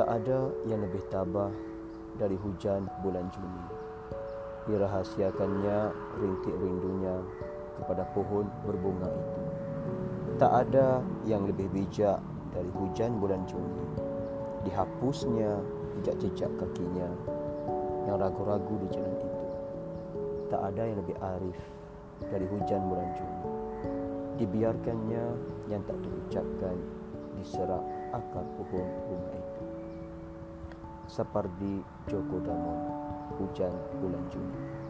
Tak ada yang lebih tabah dari hujan bulan Juni. Dirahasiakannya rintik rindunya kepada pohon berbunga itu. Tak ada yang lebih bijak dari hujan bulan Juni. Dihapusnya jejak-jejak kakinya yang ragu-ragu di jalan itu. Tak ada yang lebih arif dari hujan bulan Juni. Dibiarkannya yang tak terucapkan diserap akar pohon bunga itu. Seperti Joko Damon, hujan bulan Juni.